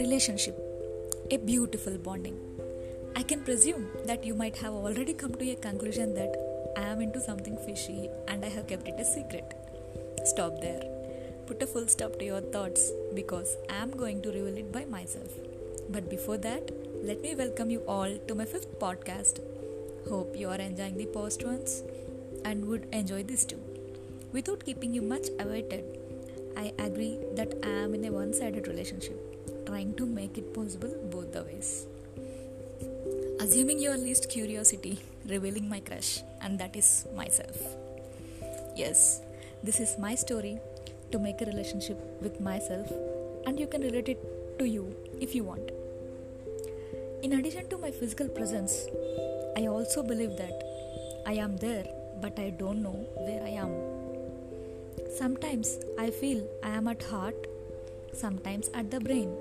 Relationship a beautiful bonding. I can presume that you might have already come to a conclusion that I am into something fishy and I have kept it a secret. Stop there. Put a full stop to your thoughts because I am going to reveal it by myself. But before that, let me welcome you all to my fifth podcast. Hope you are enjoying the past ones and would enjoy this too. Without keeping you much awaited, I agree that I am in a one sided relationship, trying to make it possible both the ways. Assuming your least curiosity, revealing my crush, and that is myself. Yes, this is my story to make a relationship with myself, and you can relate it to you if you want. In addition to my physical presence, I also believe that I am there, but I don't know where I am. Sometimes I feel I am at heart, sometimes at the brain,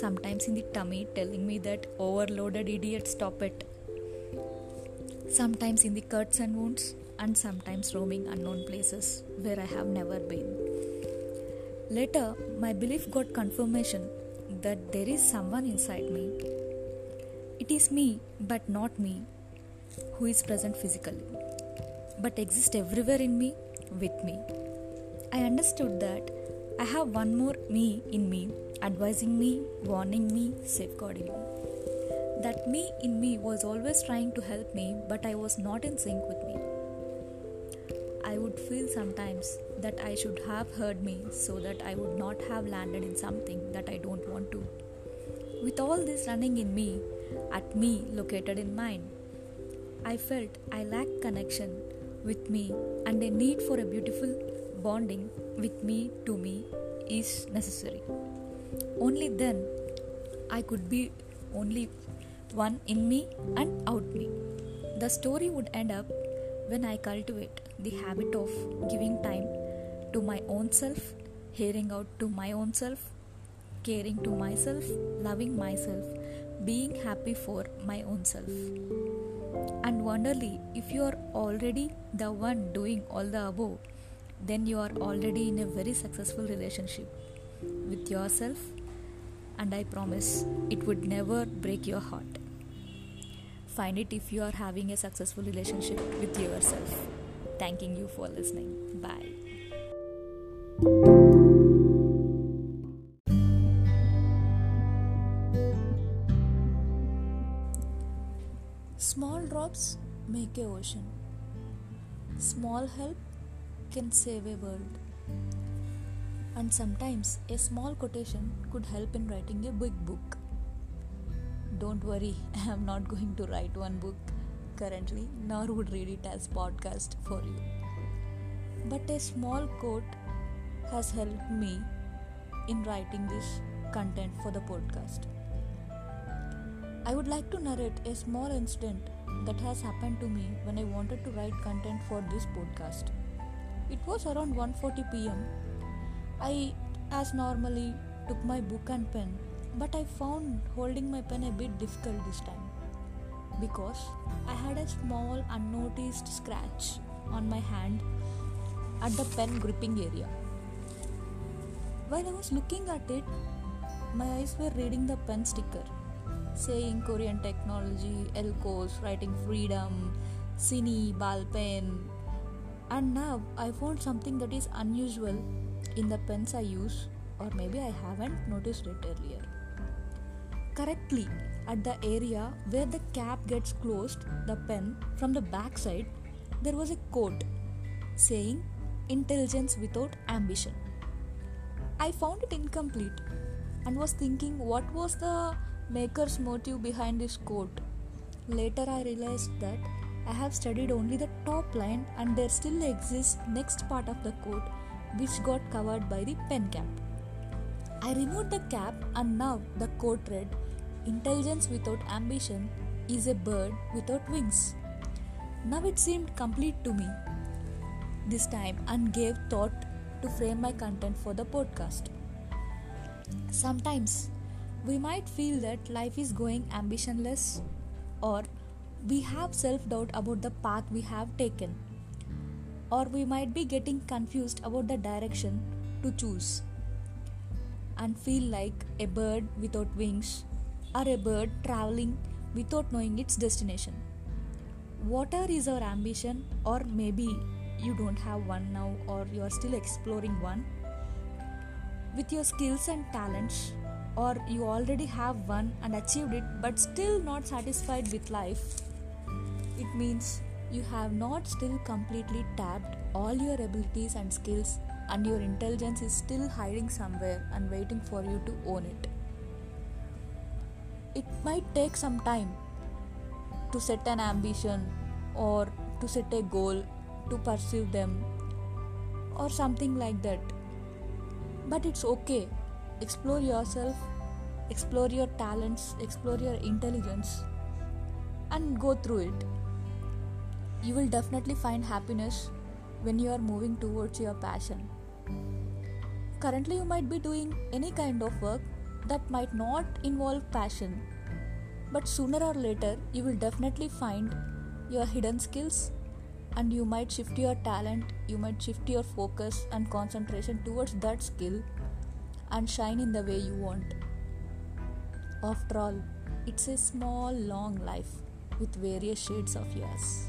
sometimes in the tummy telling me that overloaded idiot stop it. Sometimes in the cuts and wounds, and sometimes roaming unknown places where I have never been. Later, my belief got confirmation that there is someone inside me. It is me, but not me, who is present physically, but exists everywhere in me with me. I understood that I have one more me in me, advising me, warning me, safeguarding me. That me in me was always trying to help me, but I was not in sync with me. I would feel sometimes that I should have heard me so that I would not have landed in something that I don't want to. With all this running in me, at me located in mind, I felt I lacked connection with me and a need for a beautiful bonding with me to me is necessary. Only then I could be only one in me and out me. The story would end up when I cultivate the habit of giving time to my own self, hearing out to my own self, caring to myself, loving myself, being happy for my own self. And wonderly, if you are already the one doing all the above, then you are already in a very successful relationship with yourself, and I promise it would never break your heart. Find it if you are having a successful relationship with yourself. Thanking you for listening. Bye. Small drops make a ocean. Small help can save a world. And sometimes a small quotation could help in writing a big book. Don't worry, I am not going to write one book currently, nor would read it as podcast for you. But a small quote has helped me in writing this content for the podcast. I would like to narrate a small incident that has happened to me when I wanted to write content for this podcast. It was around 1:40 p.m. I as normally took my book and pen, but I found holding my pen a bit difficult this time because I had a small unnoticed scratch on my hand at the pen gripping area. While I was looking at it, my eyes were reading the pen sticker saying Korean technology, Elcos, writing freedom, Cine, ball pen, and now I found something that is unusual in the pens I use, or maybe I haven't noticed it earlier. Correctly, at the area where the cap gets closed, the pen from the back side, there was a quote saying intelligence without ambition. I found it incomplete and was thinking what was the maker's motive behind this quote. Later I realized that I have studied only the top line and there still exists next part of the coat which got covered by the pen cap. I removed the cap and now the coat read Intelligence without ambition is a bird without wings. Now it seemed complete to me this time and gave thought to frame my content for the podcast. Sometimes we might feel that life is going ambitionless or we have self doubt about the path we have taken, or we might be getting confused about the direction to choose. and feel like a bird without wings or a bird traveling without knowing its destination. Whatever is our ambition, or maybe you don't have one now or you are still exploring one, with your skills and talents, or you already have one and achieved it but still not satisfied with life, it means you have not still completely tapped all your abilities and skills and your intelligence is still hiding somewhere and waiting for you to own it. It might take some time to set an ambition or to set a goal to pursue them or something like that. But it's okay. Explore yourself, explore your talents, explore your intelligence, and go through it. You will definitely find happiness when you are moving towards your passion. Currently, you might be doing any kind of work that might not involve passion, but sooner or later, you will definitely find your hidden skills and you might shift your talent, you might shift your focus and concentration towards that skill and shine in the way you want. After all, it's a small, long life with various shades of yours.